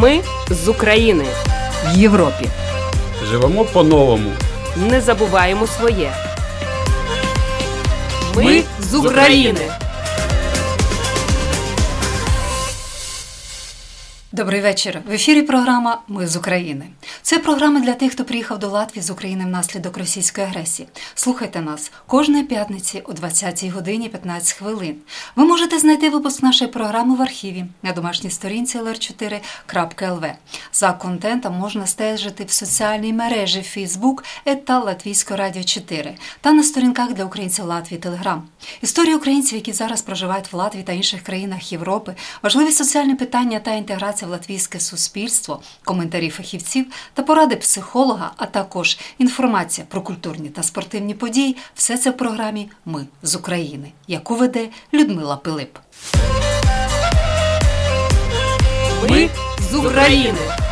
Ми з України в Європі. Живемо по-новому. Не забуваємо своє. Ми з України. Добрий вечір. В ефірі програма Ми з України. Це програма для тих, хто приїхав до Латвії з України внаслідок російської агресії. Слухайте нас кожної п'ятниці о 20-й годині 15 хвилин. Ви можете знайти випуск нашої програми в архіві на домашній сторінці lr4.lv. За контентом можна стежити в соціальній мережі Facebook та Латвійське Радіо 4 та на сторінках для українців Латвії Телеграм. Історії українців, які зараз проживають в Латвії та інших країнах Європи, важливі соціальні питання та інтеграція в латвійське суспільство, коментарі фахівців та поради психолога, а також інформація про культурні та спортивні події все це в програмі Ми з України, яку веде Людмила Пилип. Ми з України.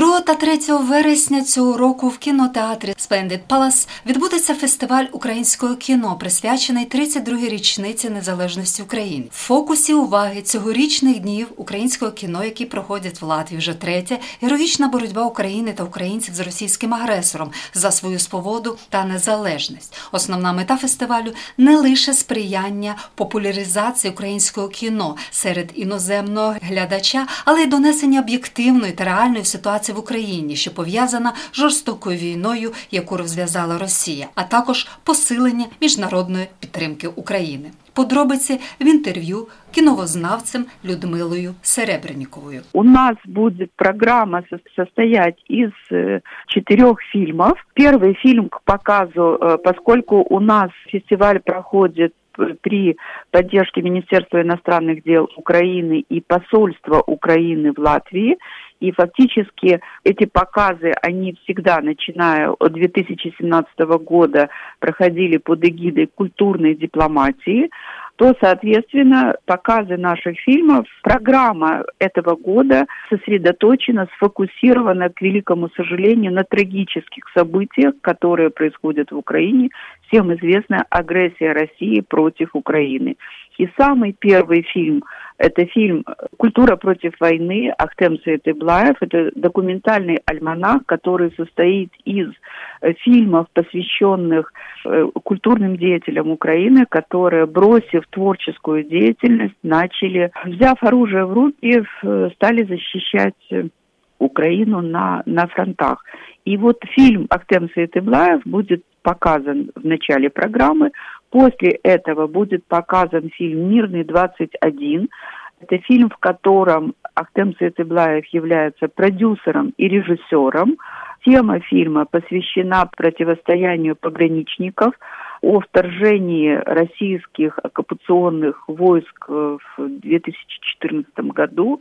2 та 3 вересня цього року в кінотеатрі Splendid Palace відбудеться фестиваль українського кіно, присвячений 32-й річниці незалежності України. В фокусі уваги цьогорічних днів українського кіно, які проходять в Латвії вже третє, героїчна боротьба України та українців з російським агресором за свою свободу та незалежність. Основна мета фестивалю не лише сприяння популяризації українського кіно серед іноземного глядача, але й донесення об'єктивної та реальної ситуації в Україні, що пов'язана з жорстокою війною, яку розв'язала Росія, а також посилення міжнародної підтримки України. Подробиці в інтерв'ю киновознавцем Людмилою Серебренниковою. У нас будет программа состоять из э, четырех фильмов. Первый фильм к показу, э, поскольку у нас фестиваль проходит при поддержке Министерства иностранных дел Украины и посольства Украины в Латвии. И фактически эти показы, они всегда, начиная от 2017 года, проходили под эгидой культурной дипломатии то, соответственно, показы наших фильмов, программа этого года сосредоточена, сфокусирована, к великому сожалению, на трагических событиях, которые происходят в Украине. Всем известна агрессия России против Украины. И самый первый фильм – это фильм «Культура против войны» Ахтем Саитеблаев. Это документальный альманах, который состоит из фильмов, посвященных культурным деятелям Украины, которые, бросив творческую деятельность, начали, взяв оружие в руки, стали защищать Украину на, на фронтах. И вот фильм Ахтем Саитеблаев будет показан в начале программы. После этого будет показан фильм «Мирный 21». Это фильм, в котором Ахтем Саитеблаев является продюсером и режиссером. Тема фильма посвящена противостоянию пограничников, о вторжении российских оккупационных войск в 2014 году.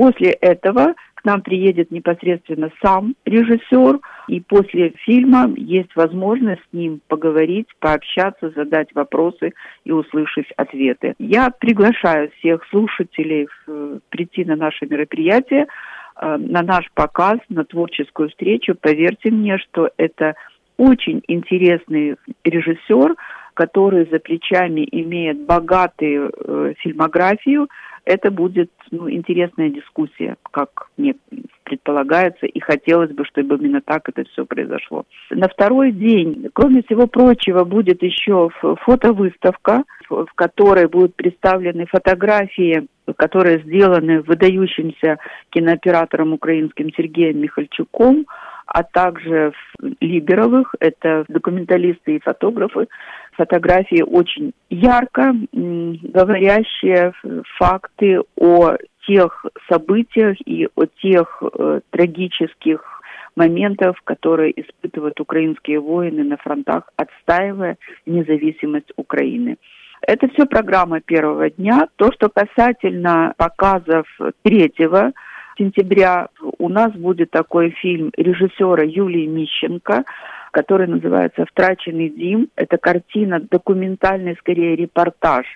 После этого к нам приедет непосредственно сам режиссер, и после фильма есть возможность с ним поговорить, пообщаться, задать вопросы и услышать ответы. Я приглашаю всех слушателей прийти на наше мероприятие, на наш показ, на творческую встречу. Поверьте мне, что это очень интересный режиссер, который за плечами имеет богатую э, фильмографию. Это будет ну, интересная дискуссия, как мне предполагается, и хотелось бы, чтобы именно так это все произошло. На второй день, кроме всего прочего, будет еще фотовыставка, в которой будут представлены фотографии которые сделаны выдающимся кинооператором украинским Сергеем Михальчуком, а также Либеровых, это документалисты и фотографы. Фотографии очень ярко говорящие факты о тех событиях и о тех э, трагических моментов, которые испытывают украинские воины на фронтах, отстаивая независимость Украины. Это все программа первого дня. То, что касательно показов третьего сентября, у нас будет такой фильм режиссера Юлии Мищенко, который называется «Втраченный Дим». Это картина, документальный, скорее, репортаж.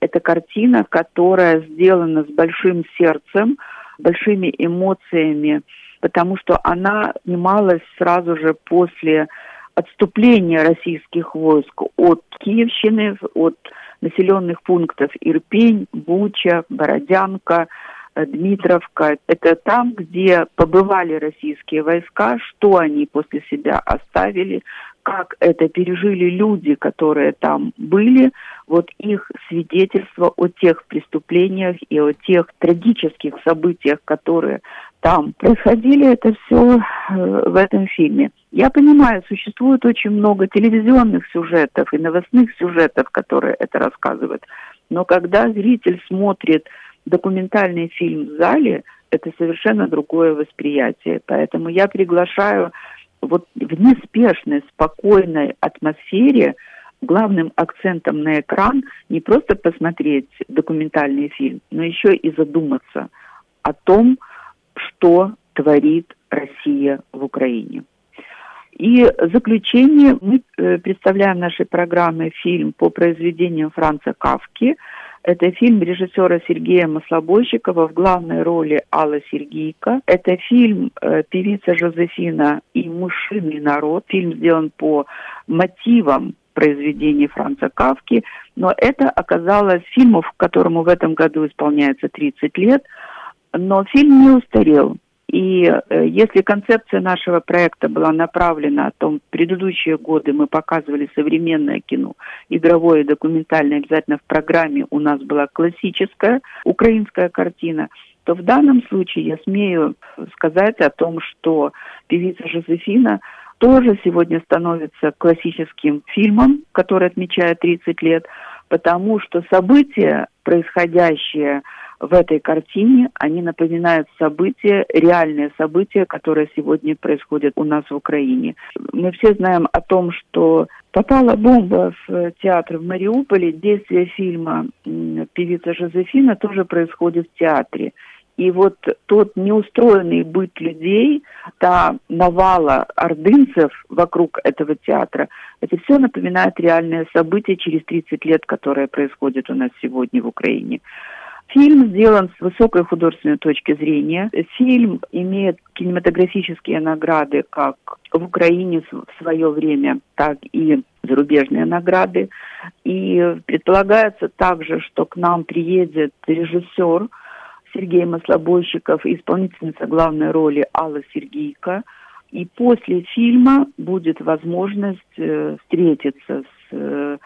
Это картина, которая сделана с большим сердцем, большими эмоциями, потому что она снималась сразу же после отступления российских войск от Киевщины, от населенных пунктов Ирпень, Буча, Бородянка, Дмитровка. Это там, где побывали российские войска, что они после себя оставили, как это пережили люди, которые там были, вот их свидетельство о тех преступлениях и о тех трагических событиях, которые там происходили, это все э, в этом фильме. Я понимаю, существует очень много телевизионных сюжетов и новостных сюжетов, которые это рассказывают, но когда зритель смотрит документальный фильм в зале, это совершенно другое восприятие. Поэтому я приглашаю вот в неспешной, спокойной атмосфере главным акцентом на экран не просто посмотреть документальный фильм, но еще и задуматься о том, что творит Россия в Украине. И в заключение мы э, представляем нашей программе фильм по произведениям Франца Кавки – это фильм режиссера Сергея Маслобойщикова в главной роли Алла Сергейка. Это фильм э, певица Жозефина и «Мышиный народ». Фильм сделан по мотивам произведений Франца Кавки, но это оказалось фильмом, которому в этом году исполняется 30 лет, но фильм не устарел. И э, если концепция нашего проекта была направлена о том, предыдущие годы мы показывали современное кино, игровое, документальное, обязательно в программе у нас была классическая украинская картина, то в данном случае я смею сказать о том, что певица Жозефина тоже сегодня становится классическим фильмом, который отмечает 30 лет, потому что события, происходящие в этой картине, они напоминают события, реальные события, которые сегодня происходят у нас в Украине. Мы все знаем о том, что попала бомба в театр в Мариуполе. Действие фильма «Певица Жозефина» тоже происходит в театре. И вот тот неустроенный быт людей, та навала ордынцев вокруг этого театра, это все напоминает реальные события через 30 лет, которые происходят у нас сегодня в Украине. Фильм сделан с высокой художественной точки зрения. Фильм имеет кинематографические награды как в Украине в свое время, так и зарубежные награды. И предполагается также, что к нам приедет режиссер Сергей Маслобойщиков и исполнительница главной роли Алла Сергейка. И после фильма будет возможность э, встретиться с э,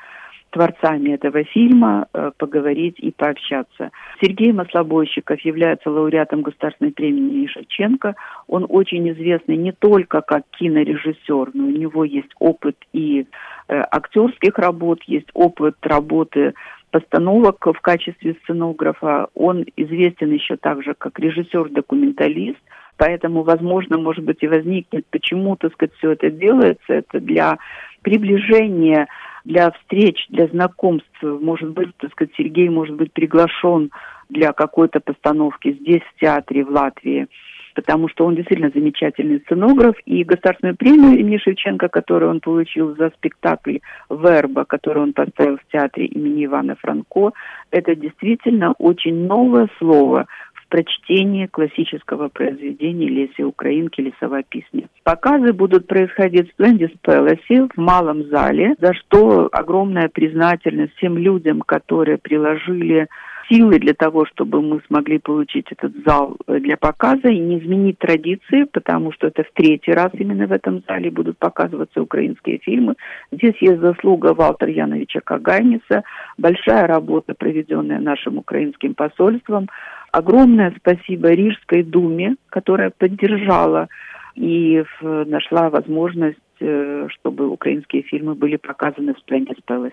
творцами этого фильма э, поговорить и пообщаться. Сергей Маслобойщиков является лауреатом Государственной премии Шевченко. Он очень известный не только как кинорежиссер, но у него есть опыт и э, актерских работ, есть опыт работы постановок в качестве сценографа. Он известен еще также как режиссер-документалист. Поэтому, возможно, может быть, и возникнет, почему, так сказать, все это делается. Это для приближения для встреч, для знакомств. Может быть, так сказать, Сергей может быть приглашен для какой-то постановки здесь, в театре, в Латвии. Потому что он действительно замечательный сценограф, и государственную премию имени Шевченко, которую он получил за спектакль «Верба», который он поставил в театре имени Ивана Франко, это действительно очень новое слово прочтение классического произведения Леси Украинки «Лесовая песня». Показы будут происходить в Сплендис Пэласе в малом зале, за что огромная признательность всем людям, которые приложили силы для того, чтобы мы смогли получить этот зал для показа и не изменить традиции, потому что это в третий раз именно в этом зале будут показываться украинские фильмы. Здесь есть заслуга Валтера Яновича Кагайниса, большая работа, проведенная нашим украинским посольством, Огромное спасибо Рижской думе, которая поддержала и нашла возможность, э, чтобы украинские фильмы были показаны в Splendid Palace.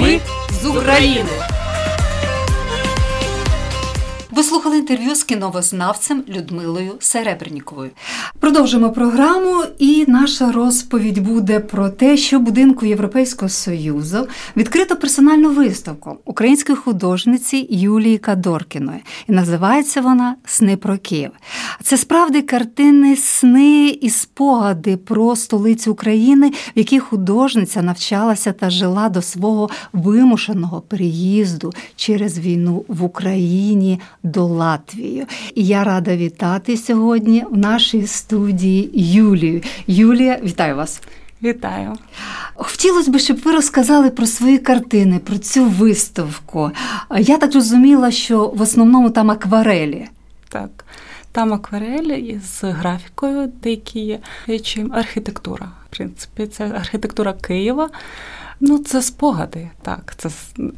Мы з України. Ви слухали інтерв'ю з кіновознавцем Людмилою Серебренніковою. Продовжимо програму, і наша розповідь буде про те, що будинку Європейського союзу відкрито персональну виставку української художниці Юлії Кадоркіної. І називається вона Сни про Київ. Це справді картини сни і спогади про столицю України, в якій художниця навчалася та жила до свого вимушеного переїзду через війну в Україні до Латвії. І я рада вітати сьогодні в нашій студії Юлію. Юлія, вітаю вас. Вітаю. Хотілося б, щоб ви розказали про свої картини, про цю виставку. Я так розуміла, що в основному там акварелі. Так, там акварелі із графікою, деякі є речі, архітектура. В принципі, це архітектура Києва. Ну, це спогади. Так, це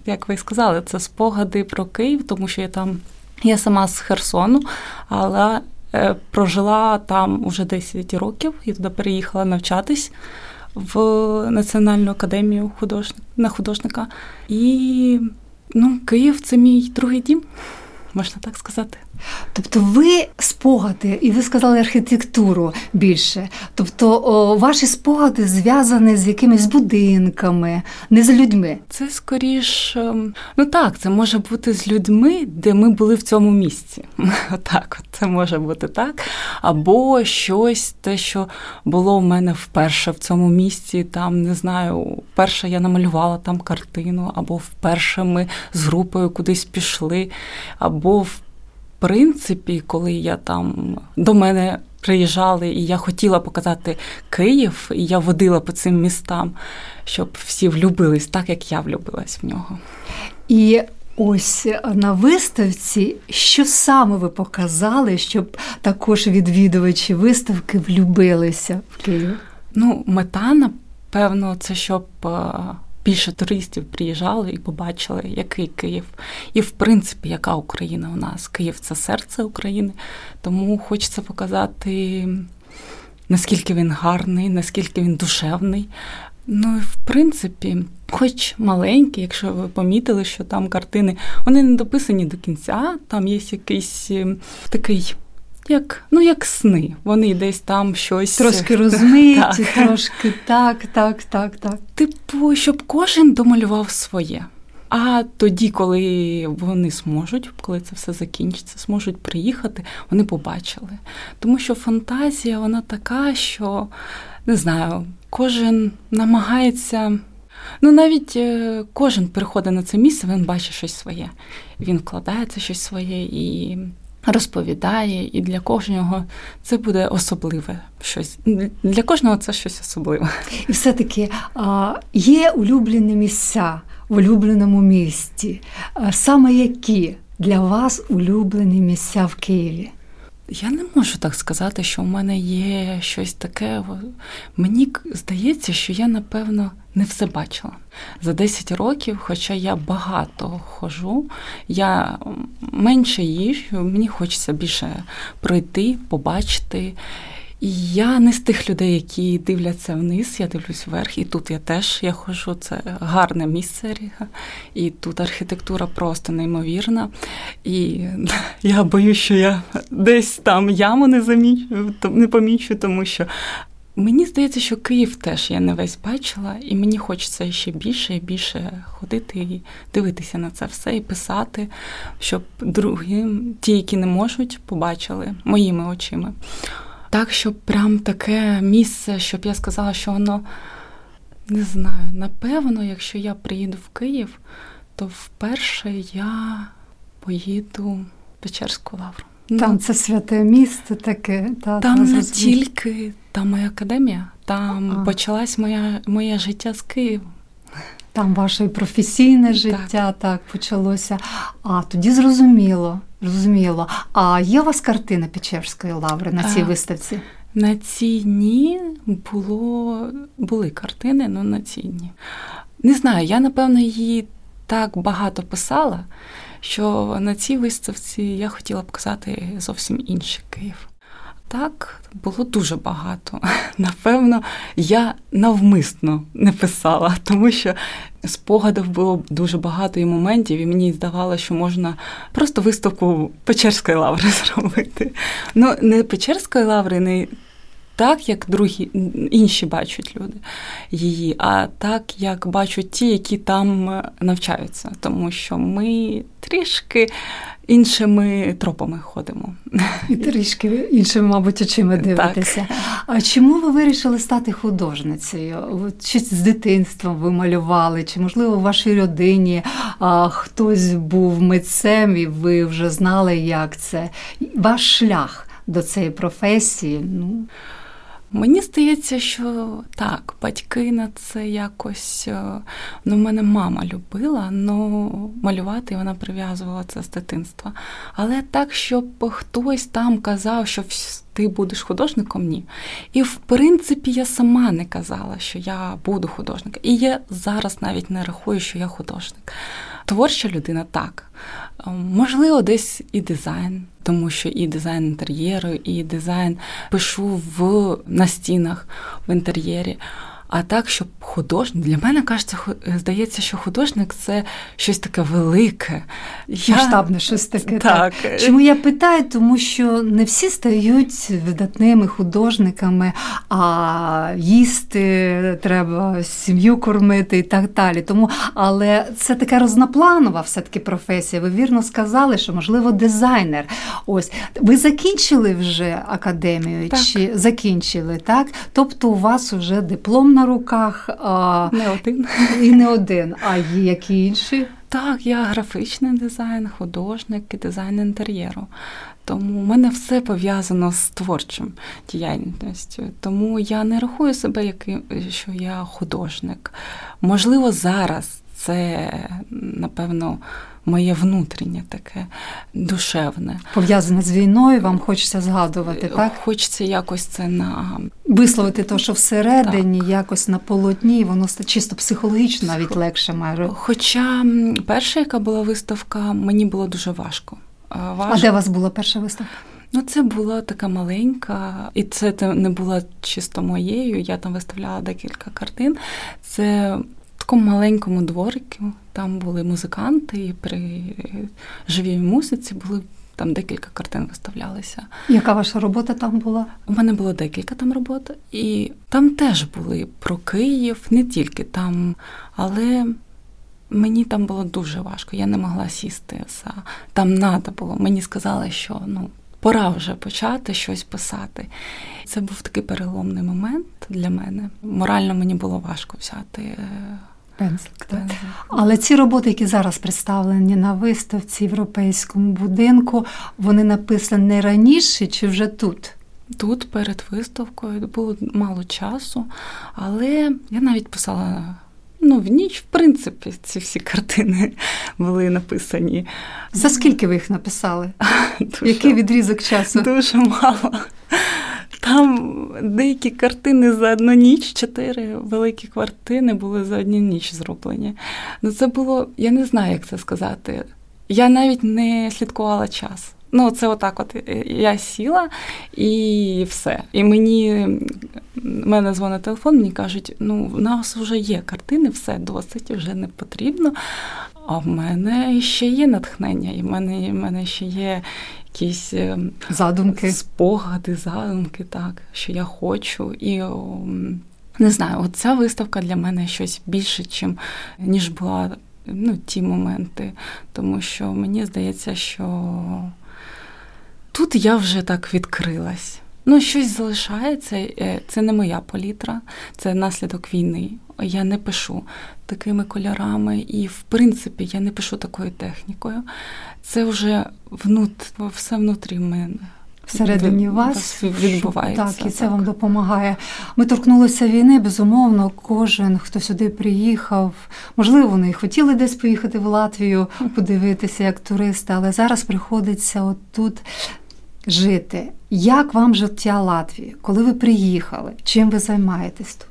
як ви сказали, це спогади про Київ, тому що я там я сама з Херсону, але е, прожила там уже 10 років і туди переїхала навчатись в Національну академію художник, на художника. І ну, Київ це мій другий дім, можна так сказати. Тобто ви спогади, і ви сказали архітектуру більше. Тобто о, ваші спогади зв'язані з якимись будинками, не з людьми. Це скоріш, ем, ну так, це може бути з людьми, де ми були в цьому місці. Отак, от це може бути так. Або щось, те, що було в мене вперше в цьому місці. Там не знаю, вперше я намалювала там картину, або вперше ми з групою кудись пішли, або в принципі, коли я там до мене приїжджали, і я хотіла показати Київ, і я водила по цим містам, щоб всі влюбились так, як я влюбилась в нього. І ось на виставці, що саме ви показали, щоб також відвідувачі виставки влюбилися в Київ? Ну, мета, напевно, це щоб більше туристів приїжджали і побачили, який Київ, і в принципі, яка Україна у нас. Київ це серце України, тому хочеться показати, наскільки він гарний, наскільки він душевний. Ну і в принципі, хоч маленький, якщо ви помітили, що там картини вони не дописані до кінця, там є якийсь ем, такий як ну, як сни. Вони десь там щось трошки розмиті, трошки так, так, так, так. Типу, щоб кожен домалював своє. А тоді, коли вони зможуть, коли це все закінчиться, зможуть приїхати, вони побачили. Тому що фантазія, вона така, що не знаю, кожен намагається. Ну, навіть е, кожен приходить на це місце, він бачить щось своє. Він вкладається щось своє і розповідає, і для кожного це буде особливе щось. Для кожного це щось особливе. І все-таки є улюблені місця в улюбленому місті. Саме які для вас улюблені місця в Києві? Я не можу так сказати, що у мене є щось таке. Мені здається, що я, напевно, не все бачила. За 10 років, хоча я багато хожу, я менше їжджу, мені хочеться більше пройти, побачити. І я не з тих людей, які дивляться вниз, я дивлюсь вверх, і тут я теж я ходжу. Це гарне місце Ріга, і тут архітектура просто неймовірна. І я боюсь, що я десь там яму не замічу, не помічу, тому що. Мені здається, що Київ теж я не весь бачила, і мені хочеться ще більше і більше ходити і дивитися на це все і писати, щоб другі, ті, які не можуть, побачили моїми очима так, щоб прям таке місце, щоб я сказала, що воно не знаю. Напевно, якщо я приїду в Київ, то вперше я поїду в Печерську лавру. Там ну, це святе місце таке. Та, Там не тільки там моя академія, там а. почалась моя, моє життя з Києвом. Там ваше професійне життя так. так почалося. А тоді зрозуміло, зрозуміло. А є у вас картина Печерської лаври на цій а, виставці? На цій ні було були картини, але на цій ні. Не знаю, я напевно її так багато писала, що на цій виставці я хотіла показати зовсім інший Київ. Так, було дуже багато. Напевно, я навмисно не писала, тому що спогадів було дуже багато і моментів, і мені здавалося, що можна просто виставку Печерської лаври зробити. Ну, не Печерської лаври, не так, як другі інші бачать люди її, а так, як бачать ті, які там навчаються, тому що ми трішки іншими тропами ходимо. І трішки іншими, мабуть, очима дивитеся. Так. А чому ви вирішили стати художницею? Чи з дитинства ви малювали, чи, можливо, в вашій родині а, хтось був митцем, і ви вже знали, як це? Ваш шлях до цієї професії? Ну... Мені здається, що так, батьки на це якось. Е, ну, мене мама любила, ну малювати вона прив'язувала це з дитинства. Але так, щоб хтось там казав, що ти будеш художником, ні. І в принципі я сама не казала, що я буду художником. І я зараз навіть не рахую, що я художник. Творча людина так. Ем, можливо, десь і дизайн, тому що і дизайн інтер'єру, і дизайн пишу в на стінах в інтер'єрі. А так, щоб художник для мене кажеться, здається, що художник це щось таке велике. Я... Масштабне щось таке. Так. так. Чому я питаю? Тому що не всі стають видатними художниками, а їсти треба сім'ю кормити і так далі. Тому, але це така рознопланова все-таки професія. Ви вірно сказали, що можливо дизайнер. Ось ви закінчили вже академію так. чи закінчили, так? Тобто у вас вже диплом на руках. А, Не один. І не один, а є які інші? Так, я графічний дизайн, художник і дизайн інтер'єру. Тому в мене все пов'язано з творчим діяльністю. Тому я не рахую себе, що я художник. Можливо, зараз це, напевно, моє внутрішнє таке душевне. Пов'язане з війною, вам хочеться згадувати, так? Хочеться якось це на висловити те, що всередині, так. якось на полотні, воно чисто психологічно навіть легше має. Хоча перша, яка була виставка, мені було дуже важко. важко. А де у вас була перша виставка? Ну, це була така маленька, і це не була чисто моєю. Я там виставляла декілька картин. Це такому маленькому дворику. Там були музиканти, і при живій музиці були. Там декілька картин виставлялися. Яка ваша робота там була? У мене було декілька там робот, і там теж були про Київ, не тільки там, але мені там було дуже важко. Я не могла сісти. За... Там треба було. Мені сказали, що ну, пора вже почати щось писати. Це був такий переломний момент для мене. Морально мені було важко взяти. Пензлик, так. Але ці роботи, які зараз представлені на виставці в європейському будинку, вони написані не раніше чи вже тут? Тут перед виставкою було мало часу, але я навіть писала ну, в ніч, в принципі, ці всі картини були написані. За скільки ви їх написали? Дуже, Який відрізок часу? Дуже мало. Там деякі картини за одну ніч, чотири великі картини були за одну ніч зроблені. Ну це було, я не знаю, як це сказати. Я навіть не слідкувала час. Ну, це отак, от я сіла і все. І мені мене дзвонить телефон, мені кажуть, ну, в нас вже є картини, все досить, вже не потрібно. А в мене ще є натхнення, і в мене в мене ще є якісь е, задумки, спогади, задумки, так, що я хочу. І не знаю, от ця виставка для мене щось більше, чим, ніж була ну, ті моменти. Тому що мені здається, що тут я вже так відкрилась. Ну, щось залишається, е, це не моя палітра, це наслідок війни. Я не пишу такими кольорами, і, в принципі, я не пишу такою технікою. Це вже внут, все внутрі мене. Всередині вас відбувається. Так, і це так. вам допомагає. Ми торкнулися війни, безумовно, кожен, хто сюди приїхав, можливо, вони хотіли десь поїхати в Латвію, подивитися як туристи, але зараз приходиться отут жити. Як вам життя Латвії? Коли ви приїхали? Чим ви займаєтесь тут?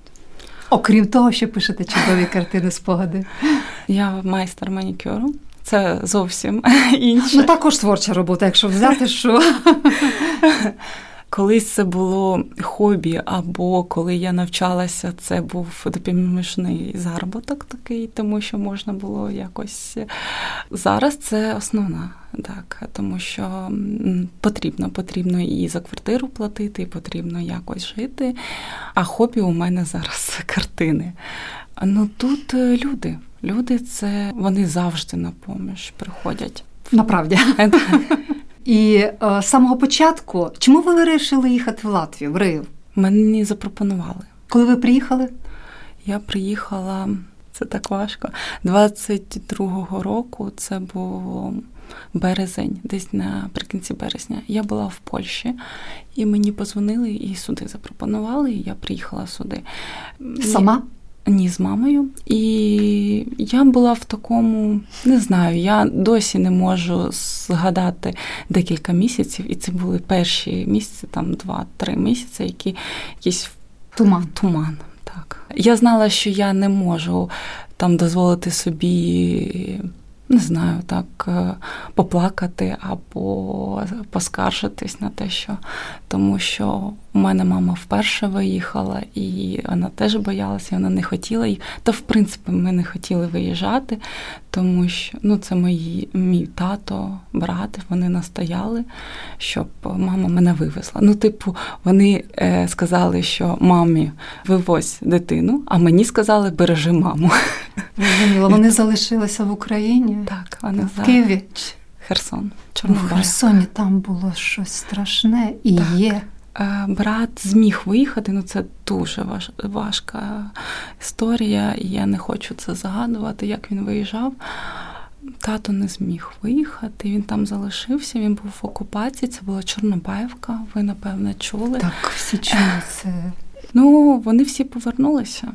Окрім того, що пишете чудові картини спогади. Я майстер манікюру. Це зовсім інше. Ну також творча робота, якщо взяти, що Колись це було хобі, або коли я навчалася, це був допоміжний заробіток такий, тому що можна було якось зараз це основна, так, тому що потрібно, потрібно і за квартиру платити, і потрібно якось жити. А хобі у мене зараз картини. Ну тут е, люди. Люди це вони завжди на поміж приходять. Направді. І е, з самого початку, чому ви вирішили їхати в Латвію, в Рив? Мені запропонували. Коли ви приїхали? Я приїхала Це так важко. 22-го року це був березень, десь наприкінці березня. Я була в Польщі, і мені позвонили і сюди запропонували, і я приїхала сюди. Сама? Ні, з мамою. І я була в такому, не знаю, я досі не можу згадати декілька місяців, і це були перші місяці, там два-три місяці, які якісь туман. Туман, так. Я знала, що я не можу там дозволити собі не знаю, так е, поплакати або поскаржитись на те, що тому що у мене мама вперше виїхала, і вона теж боялася, вона не хотіла. Та, в принципі, ми не хотіли виїжджати, тому що ну, це мої мій тато, брат, вони настояли, щоб мама мене вивезла. Ну, типу, вони е, сказали, що мамі вивозь дитину, а мені сказали, бережи маму. Розуміло, вони залишилися в Україні. Так, вони в Києві. Херсон. В Херсоні там було щось страшне і так. є. Е, брат зміг виїхати, ну це дуже важ, важка історія, і я не хочу це згадувати, як він виїжджав. Тато не зміг виїхати, він там залишився, він був в окупації, це була Чорнобаївка, ви, напевне, чули. Так, всі чули це. Ну, вони всі повернулися.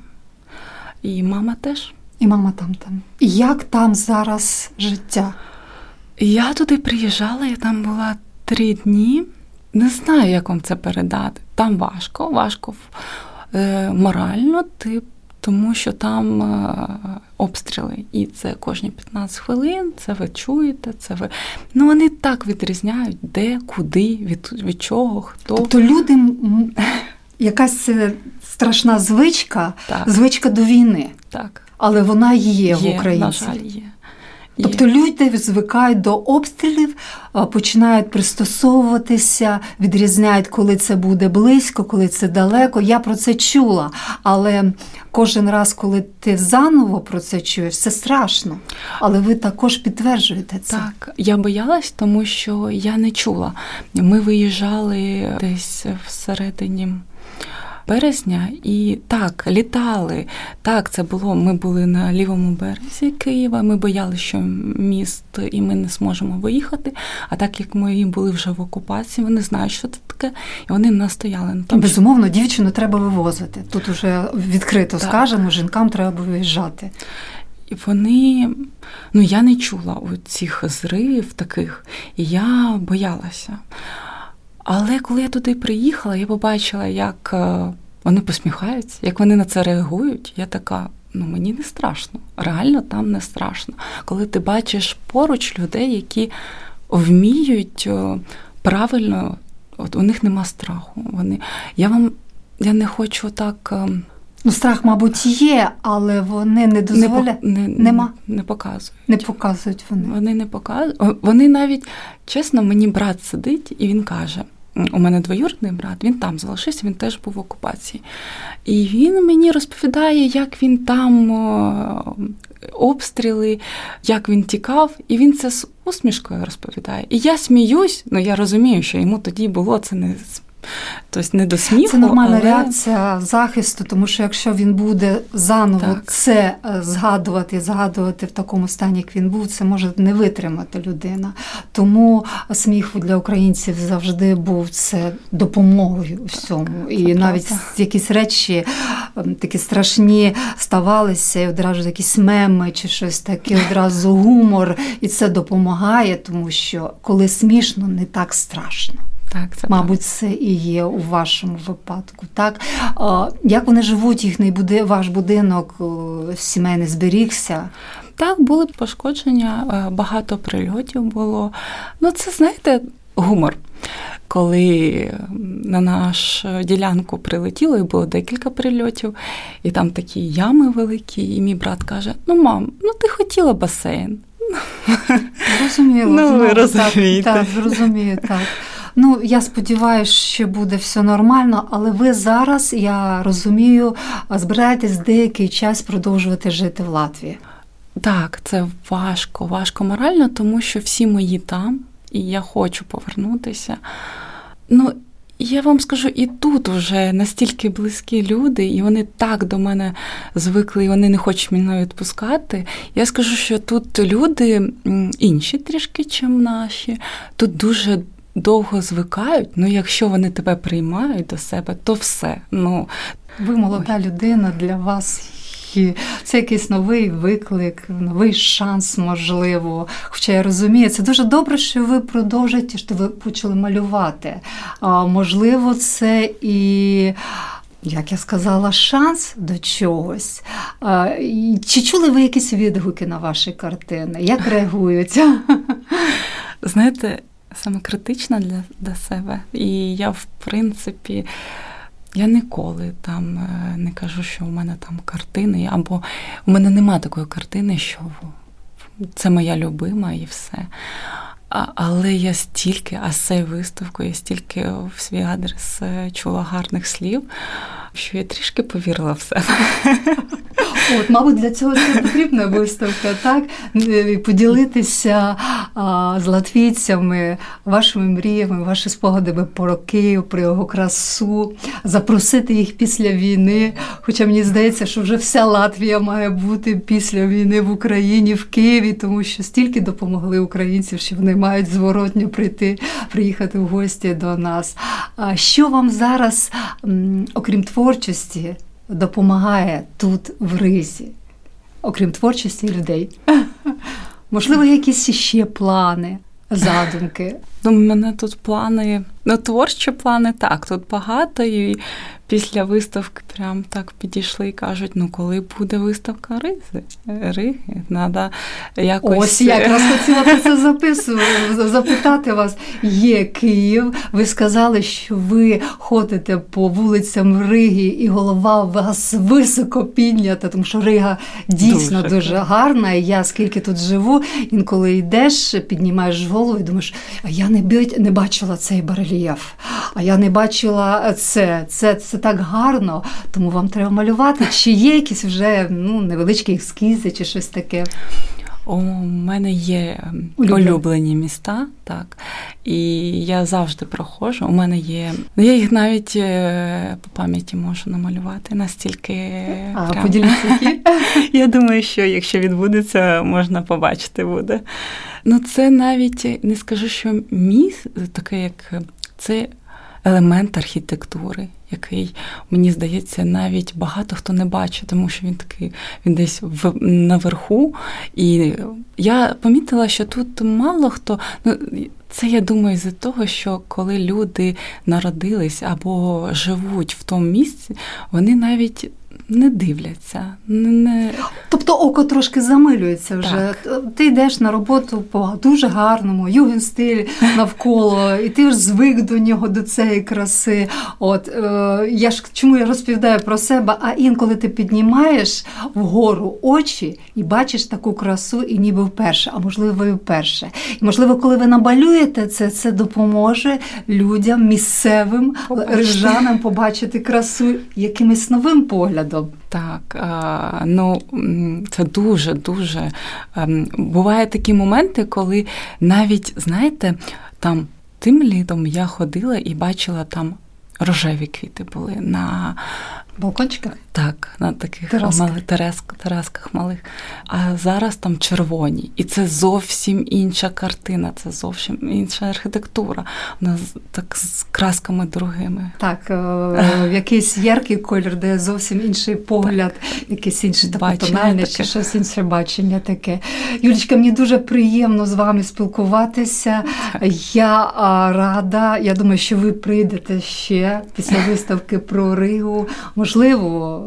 І мама теж. І мама там там. Як там зараз життя? Я туди приїжджала, я там була три дні. Не знаю, як вам це передати. Там важко, важко е, морально, тип, тому що там е, обстріли. І це кожні 15 хвилин, це ви чуєте, це ви. Ну вони так відрізняють, де, куди, від, від чого, хто. Тобто люди якась е, страшна звичка, так. звичка до війни. Так. Але вона є, є в Україні. На жаль, є. Тобто люди звикають до обстрілів, починають пристосовуватися, відрізняють, коли це буде близько, коли це далеко. Я про це чула, але кожен раз, коли ти заново про це чуєш, це страшно. Але ви також підтверджуєте це. Так, я боялась, тому що я не чула. Ми виїжджали десь всередині березня, і так, літали. Так, це було. Ми були на лівому березі Києва. Ми боялися, що міст і ми не зможемо виїхати. А так як ми були вже в окупації, вони знають, що це таке, і вони настояли на тому. Безумовно, дівчину треба вивозити. Тут уже відкрито так. скажемо, жінкам треба виїжджати. І вони, ну я не чула цих зривів таких, і я боялася. Але коли я туди приїхала, я побачила, як е, вони посміхаються, як вони на це реагують. Я така, ну мені не страшно. Реально там не страшно. Коли ти бачиш поруч людей, які вміють е, правильно, от у них нема страху. Вони, Я вам я не хочу так. Е, ну, страх, мабуть, є, але вони не дозволяють. Не, не, Нема. Не показують. Не показують вони. Вони не показують. Вони навіть, чесно, мені брат сидить і він каже: у мене двоюрідний брат, він там залишився, він теж був в окупації. І він мені розповідає, як він там обстріли, як він тікав, і він це з усмішкою розповідає. І я сміюсь, ну я розумію, що йому тоді було це не Тобто не до сміху, Це нормальна але... реакція захисту, тому що якщо він буде заново так. це е, згадувати, згадувати в такому стані, як він був, це може не витримати людина. Тому сміх для українців завжди був це допомогою всьому. Так, і навіть правда. якісь речі ем, такі страшні ставалися, і одразу якісь меми чи щось таке, одразу гумор, і це допомагає, тому що коли смішно, не так страшно. Так, це мабуть, це і є у вашому випадку. Так як вони живуть, їхній буде ваш будинок сімейний зберігся? Так, були пошкодження, е, багато прильотів було. Ну, це знаєте, гумор. Коли на нашу ділянку прилетіло, і було декілька прильотів, і там такі ями великі, і мій брат каже: Ну, мам, ну ти хотіла басейн. Зрозуміло, ну, ви розумієте. Так, так, зрозумію, так. Ну, я сподіваюся, що буде все нормально, але ви зараз, я розумію, збираєтесь деякий час продовжувати жити в Латвії. Так, це важко, важко морально, тому що всі мої там, і я хочу повернутися. Ну, Я вам скажу, і тут вже настільки близькі люди, і вони так до мене звикли, і вони не хочуть мене відпускати. Я скажу, що тут люди інші трішки, чим наші, тут дуже. Довго звикають, ну якщо вони тебе приймають до себе, то все. Ну ви молода людина для вас і це якийсь новий виклик, новий шанс, можливо. Хоча я розумію, це дуже добре, що ви продовжуєте, що ви почали малювати. А, Можливо, це і. Як я сказала, шанс до чогось. А, Чи чули ви якісь відгуки на ваші картини? Як реагують? Знаєте, саме критична для, для себе. І я, в принципі, я ніколи там е, не кажу, що у мене там картини, або у мене нема такої картини, що це моя любима і все. А, Але я стільки, а з цією виставкою, я стільки в свій адрес е, чула гарних слів, що я трішки повірила в себе. От, Мабуть, для цього це потрібна виставка, так? Е, поділитися а, з латвійцями вашими мріями, ваші спогадами про Київ, про його красу, запросити їх після війни. Хоча мені здається, що вже вся Латвія має бути після війни в Україні, в Києві, тому що стільки допомогли українців, що вони мають зворотньо прийти, приїхати в гості до нас. А що вам зараз, окрім творчості, допомагає тут в ризі, окрім творчості людей? Можливо, якісь ще плани, задумки? Ну, У мене тут плани, ну, творчі плани так, тут багато, і після виставки прям так підійшли і кажуть: ну коли буде виставка Ризи? Риги, треба якось. Ось якраз хотіла про це записувати, запитати вас. Є Київ. Ви сказали, що ви ходите по вулицям Риги, і голова у вас високо піднята, тому що Рига дійсно дуже, дуже гарна. І я скільки тут живу, інколи йдеш, піднімаєш голову і думаєш, а я не не бачила цей барельєф, а я не бачила це. Це це так гарно, тому вам треба малювати. Чи є якісь вже ну, невеличкі ескізи чи щось таке? У мене є ем, Улюблені. улюблені міста, так. І я завжди проходжу. У мене є. Ну, я їх навіть е, по пам'яті можу намалювати настільки. А, прям... поділіться які? Я думаю, що якщо відбудеться, можна побачити буде. Ну, це навіть не скажу, що міст таке, як це елемент архітектури, який, мені здається, навіть багато хто не бачить, тому що він такий, він десь в наверху. І я помітила, що тут мало хто. ну, це я думаю, з того, що коли люди народились або живуть в тому місці, вони навіть не дивляться. Не... Тобто око трошки замилюється вже. Так. Ти йдеш на роботу по дуже гарному, югенстиль навколо, і ти ж звик до нього, до цієї краси. От е, я ж чому я розповідаю про себе, а інколи ти піднімаєш вгору очі і бачиш таку красу, і ніби вперше, а можливо, і вперше. І можливо, коли ви набалюєте це, це допоможе людям місцевим рижанам побачити красу якимось новим поглядом. Так, ну це дуже дуже ем, бувають такі моменти, коли навіть, знаєте, там тим літом я ходила і бачила там рожеві квіти були на балкончиках? Так, на таких малих тересках, терасках малих. А зараз там червоні. І це зовсім інша картина, це зовсім інша архітектура. Вона так з красками другими. Так, е, в якийсь яркий колір, де зовсім інший погляд, якийсь інший тональне, чи щось інше бачення таке. Юлічка, мені дуже приємно з вами спілкуватися. Я рада. Я думаю, що ви прийдете ще після виставки про Ригу можливо,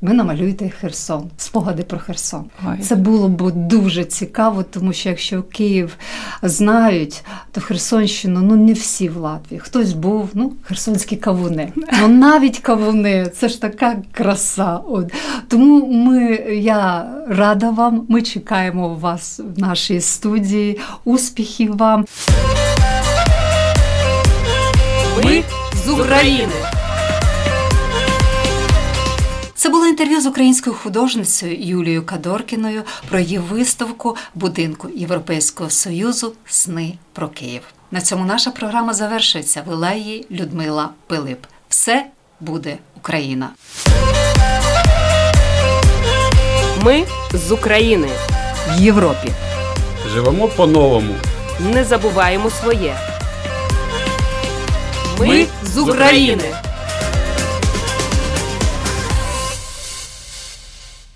ви намалюєте Херсон, спогади про Херсон. Ой. Це було б дуже цікаво, тому що якщо Київ знають, то Херсонщину ну не всі в Латвії. Хтось був, ну, херсонські кавуни. Ну навіть кавуни, це ж така краса. От. Тому ми, я рада вам, ми чекаємо вас в нашій студії. Успіхів вам. Ми з України. Це було інтерв'ю з українською художницею Юлією Кадоркіною про її виставку будинку Європейського союзу Сни про Київ. На цьому наша програма завершується. Вела її Людмила Пилип. Все буде Україна. Ми з України. В Європі. Живемо по-новому. Не забуваємо своє. Ми з України.